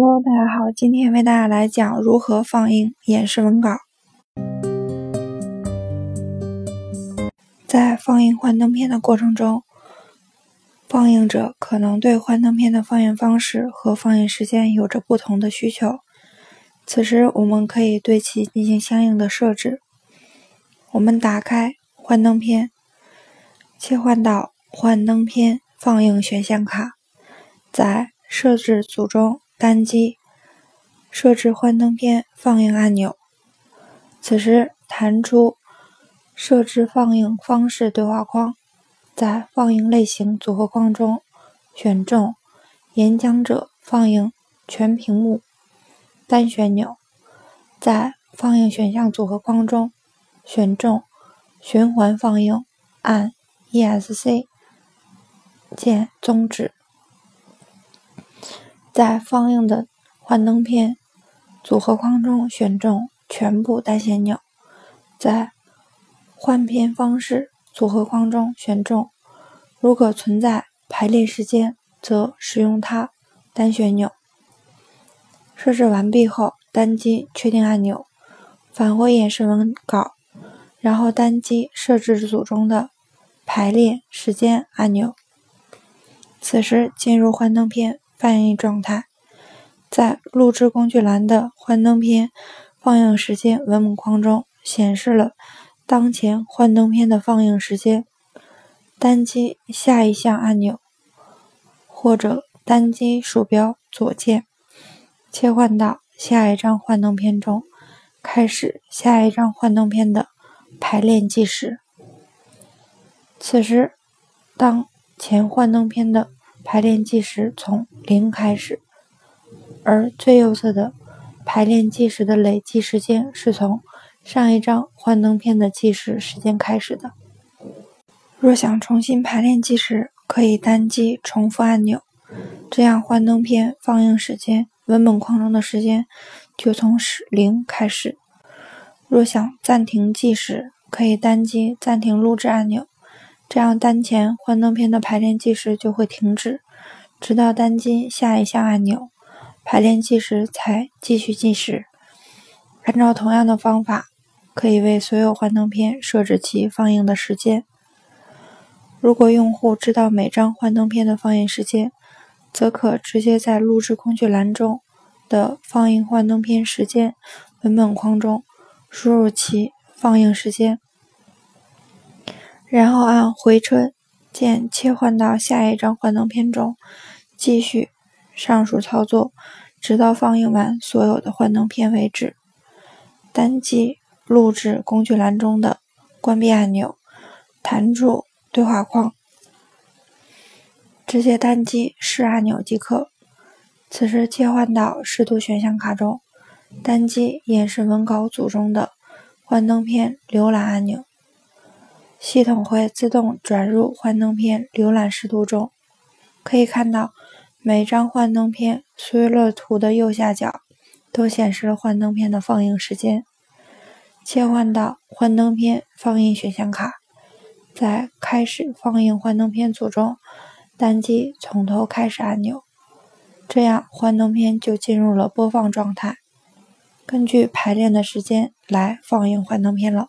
Hello，大家好，今天为大家来讲如何放映演示文稿。在放映幻灯片的过程中，放映者可能对幻灯片的放映方式和放映时间有着不同的需求。此时，我们可以对其进行相应的设置。我们打开幻灯片，切换到幻灯片放映选项卡，在设置组中。单击设置幻灯片放映按钮，此时弹出设置放映方式对话框，在放映类型组合框中选中演讲者放映全屏幕单旋钮，在放映选项组合框中选中循环放映，按 ESC 键终止。在放映的幻灯片组合框中选中全部单旋钮，在换片方式组合框中选中，如果存在排列时间，则使用它单旋钮。设置完毕后，单击确定按钮，返回演示文稿，然后单击设置组中的排列时间按钮，此时进入幻灯片。放映状态，在录制工具栏的幻灯片放映时间文本框中显示了当前幻灯片的放映时间。单击下一项按钮，或者单击鼠标左键，切换到下一张幻灯片中，开始下一张幻灯片的排练计时。此时，当前幻灯片的排练计时从零开始，而最右侧的排练计时的累计时间是从上一张幻灯片的计时时间开始的。若想重新排练计时，可以单击重复按钮，这样幻灯片放映时间文本框中的时间就从零开始。若想暂停计时，可以单击暂停录制按钮。这样，当前幻灯片的排练计时就会停止，直到单击下一项按钮，排练计时才继续计时。按照同样的方法，可以为所有幻灯片设置其放映的时间。如果用户知道每张幻灯片的放映时间，则可直接在录制工具栏中的放映幻灯片时间文本框中输入其放映时间。然后按回车键切换到下一张幻灯片中，继续上述操作，直到放映完所有的幻灯片为止。单击录制工具栏中的关闭按钮，弹出对话框，直接单击是按钮即可。此时切换到视图选项卡中，单击演示文稿组中的幻灯片浏览按钮。系统会自动转入幻灯片浏览视图中，可以看到每张幻灯片缩略图的右下角都显示了幻灯片的放映时间。切换到幻灯片放映选项卡，在开始放映幻灯片组中单击从头开始按钮，这样幻灯片就进入了播放状态，根据排练的时间来放映幻灯片了。